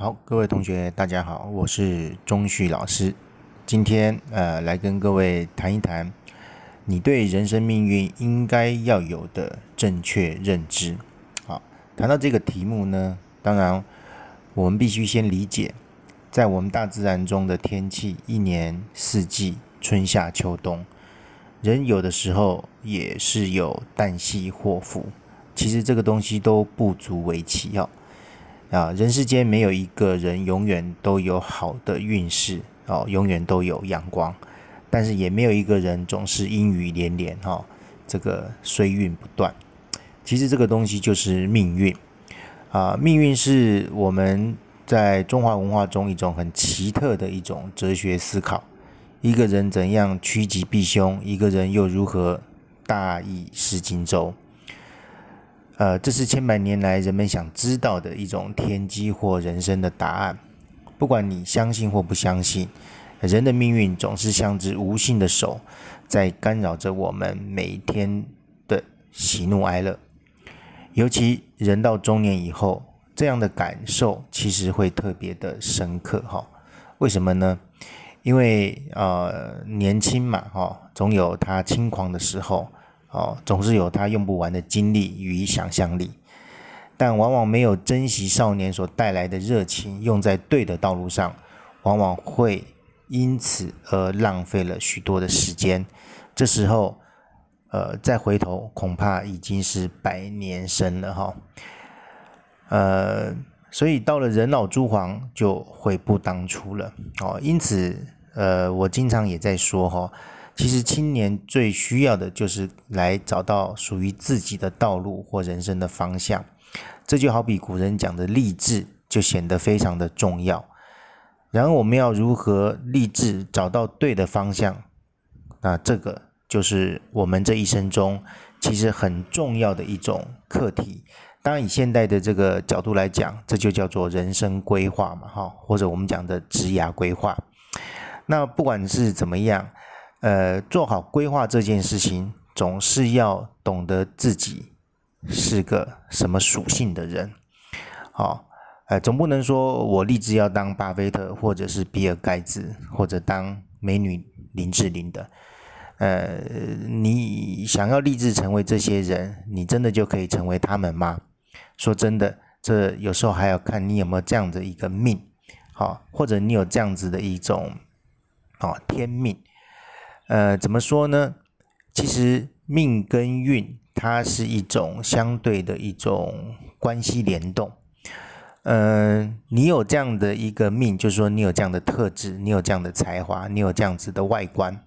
好，各位同学，大家好，我是钟旭老师。今天呃，来跟各位谈一谈你对人生命运应该要有的正确认知。好，谈到这个题目呢，当然我们必须先理解，在我们大自然中的天气，一年四季，春夏秋冬，人有的时候也是有旦夕祸福，其实这个东西都不足为奇哦。啊，人世间没有一个人永远都有好的运势哦，永远都有阳光，但是也没有一个人总是阴雨连连哈，这个衰运不断。其实这个东西就是命运啊，命运是我们在中华文化中一种很奇特的一种哲学思考。一个人怎样趋吉避凶，一个人又如何大义失荆州？呃，这是千百年来人们想知道的一种天机或人生的答案。不管你相信或不相信，人的命运总是像只无形的手，在干扰着我们每天的喜怒哀乐。尤其人到中年以后，这样的感受其实会特别的深刻哈。为什么呢？因为呃，年轻嘛哈，总有他轻狂的时候。哦，总是有他用不完的精力与想象力，但往往没有珍惜少年所带来的热情，用在对的道路上，往往会因此而浪费了许多的时间。这时候，呃，再回头，恐怕已经是百年身了哈。呃，所以到了人老珠黄，就悔不当初了。哦，因此，呃，我经常也在说哈。其实青年最需要的就是来找到属于自己的道路或人生的方向，这就好比古人讲的励志，就显得非常的重要。然而我们要如何励志，找到对的方向？那这个就是我们这一生中其实很重要的一种课题。当然，以现代的这个角度来讲，这就叫做人生规划嘛，哈，或者我们讲的职涯规划。那不管是怎么样。呃，做好规划这件事情，总是要懂得自己是个什么属性的人。好，呃，总不能说我立志要当巴菲特，或者是比尔盖茨，或者当美女林志玲的。呃，你想要立志成为这些人，你真的就可以成为他们吗？说真的，这有时候还要看你有没有这样的一个命，好，或者你有这样子的一种，哦，天命。呃，怎么说呢？其实命跟运，它是一种相对的一种关系联动。嗯，你有这样的一个命，就是说你有这样的特质，你有这样的才华，你有这样子的外观。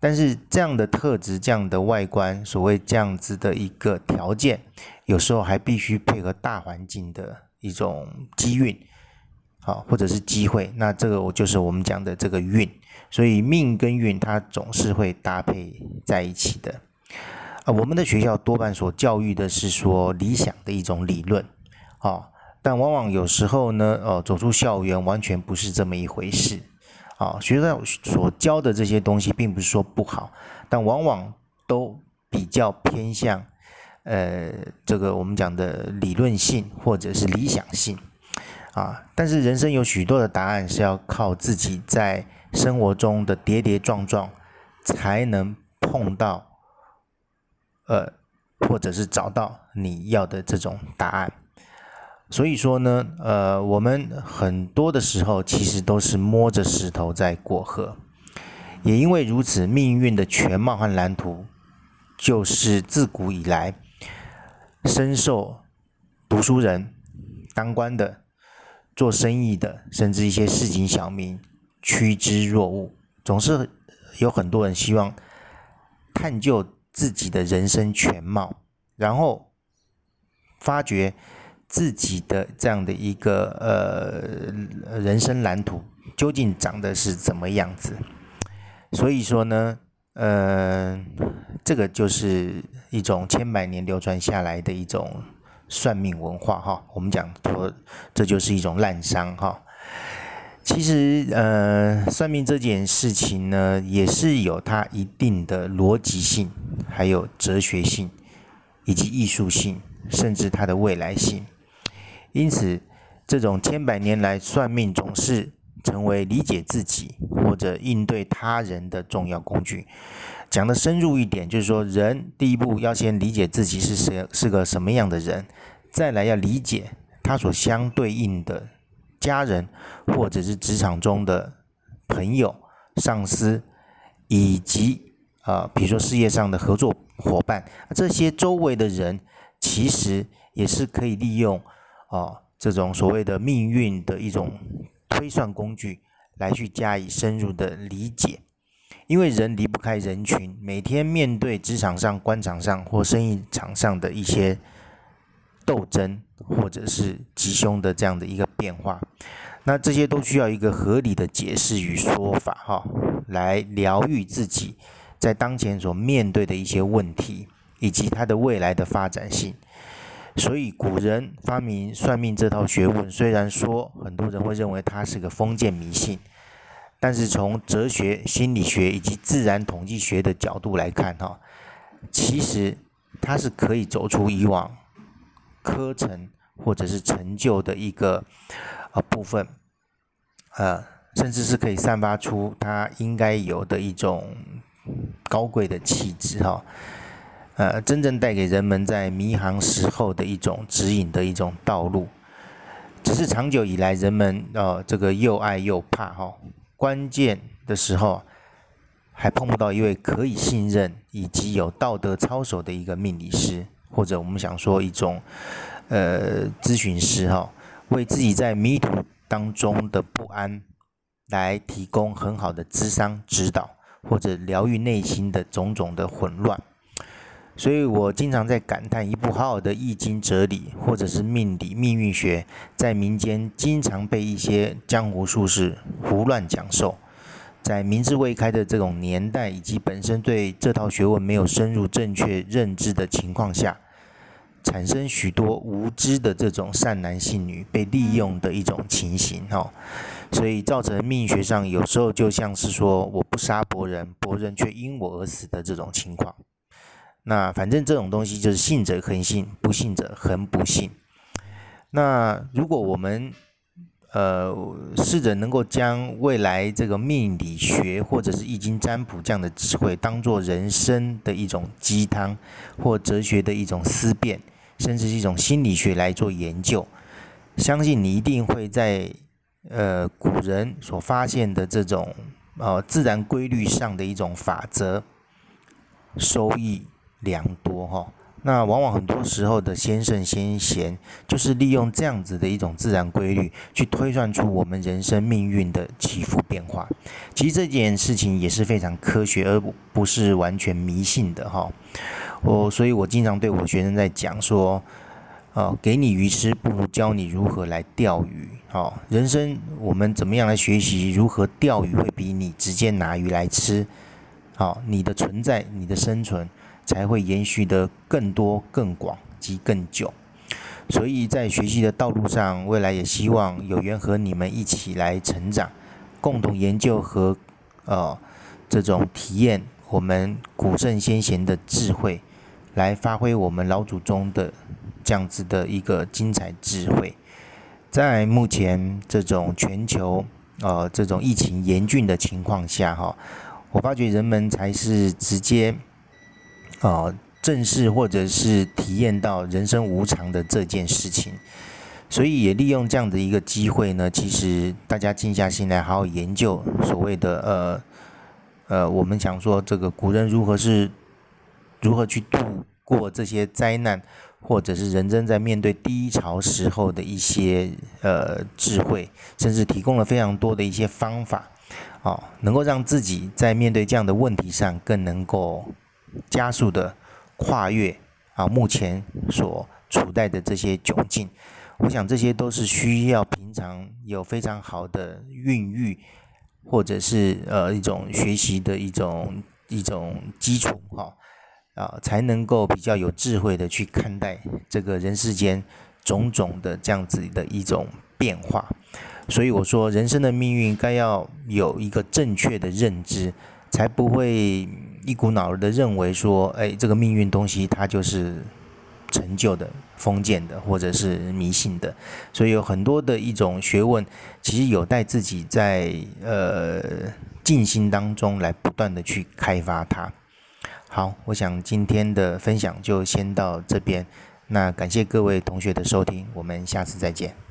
但是这样的特质、这样的外观，所谓这样子的一个条件，有时候还必须配合大环境的一种机运，好，或者是机会。那这个我就是我们讲的这个运。所以命跟运，它总是会搭配在一起的。啊，我们的学校多半所教育的是说理想的一种理论，啊，但往往有时候呢，哦，走出校园完全不是这么一回事。啊，学校所教的这些东西，并不是说不好，但往往都比较偏向，呃，这个我们讲的理论性或者是理想性。啊，但是人生有许多的答案是要靠自己在。生活中的跌跌撞撞，才能碰到，呃，或者是找到你要的这种答案。所以说呢，呃，我们很多的时候其实都是摸着石头在过河。也因为如此，命运的全貌和蓝图，就是自古以来深受读书人、当官的、做生意的，甚至一些市井小民。趋之若鹜，总是有很多人希望探究自己的人生全貌，然后发掘自己的这样的一个呃人生蓝图究竟长的是怎么样子。所以说呢，呃，这个就是一种千百年流传下来的一种算命文化哈。我们讲说，这就是一种烂商哈。其实，呃，算命这件事情呢，也是有它一定的逻辑性，还有哲学性，以及艺术性，甚至它的未来性。因此，这种千百年来算命总是成为理解自己或者应对他人的重要工具。讲的深入一点，就是说，人第一步要先理解自己是谁，是个什么样的人，再来要理解他所相对应的家人，或者是职场中的朋友、上司，以及啊，比如说事业上的合作伙伴，这些周围的人，其实也是可以利用啊。这种所谓的命运的一种推算工具，来去加以深入的理解，因为人离不开人群，每天面对职场上、官场上或生意场上的一些斗争，或者是吉凶的这样的一个变化，那这些都需要一个合理的解释与说法，哈，来疗愈自己在当前所面对的一些问题，以及它的未来的发展性。所以古人发明算命这套学问，虽然说很多人会认为它是个封建迷信，但是从哲学、心理学以及自然统计学的角度来看，哈，其实它是可以走出以往科程或者是成就的一个呃部分，呃，甚至是可以散发出它应该有的一种高贵的气质，哈。呃，真正带给人们在迷航时候的一种指引的一种道路，只是长久以来人们呃这个又爱又怕哈，关键的时候还碰不到一位可以信任以及有道德操守的一个命理师，或者我们想说一种呃咨询师哈，为自己在迷途当中的不安来提供很好的智商指导，或者疗愈内心的种种的混乱。所以我经常在感叹，一部好好的易经哲理，或者是命理、命运学，在民间经常被一些江湖术士胡乱讲授。在明智未开的这种年代，以及本身对这套学问没有深入正确认知的情况下，产生许多无知的这种善男信女被利用的一种情形，哈。所以造成命学上有时候就像是说，我不杀伯仁，伯仁却因我而死的这种情况。那反正这种东西就是信者恒信，不信者恒不信。那如果我们呃试着能够将未来这个命理学或者是易经占卜这样的智慧当做人生的一种鸡汤，或哲学的一种思辨，甚至是一种心理学来做研究，相信你一定会在呃古人所发现的这种呃自然规律上的一种法则收益。良多哈，那往往很多时候的先圣先贤，就是利用这样子的一种自然规律，去推算出我们人生命运的起伏变化。其实这件事情也是非常科学，而不是完全迷信的哈。我所以，我经常对我学生在讲说，哦，给你鱼吃，不如教你如何来钓鱼。好，人生我们怎么样来学习如何钓鱼，会比你直接拿鱼来吃，好，你的存在，你的生存。才会延续的更多、更广及更久。所以在学习的道路上，未来也希望有缘和你们一起来成长，共同研究和呃这种体验我们古圣先贤的智慧，来发挥我们老祖宗的这样子的一个精彩智慧。在目前这种全球呃这种疫情严峻的情况下，哈，我发觉人们才是直接。啊，正视或者是体验到人生无常的这件事情，所以也利用这样的一个机会呢，其实大家静下心来好好研究所谓的呃呃，我们想说这个古人如何是如何去度过这些灾难，或者是人生在面对低潮时候的一些呃智慧，甚至提供了非常多的一些方法，啊，能够让自己在面对这样的问题上更能够。加速的跨越啊，目前所处在的这些窘境，我想这些都是需要平常有非常好的孕育，或者是呃一种学习的一种一种基础哈啊，才能够比较有智慧的去看待这个人世间种种的这样子的一种变化。所以我说，人生的命运该要有一个正确的认知，才不会。一股脑儿的认为说，哎，这个命运东西它就是成就的，封建的或者是迷信的，所以有很多的一种学问，其实有待自己在呃静心当中来不断的去开发它。好，我想今天的分享就先到这边，那感谢各位同学的收听，我们下次再见。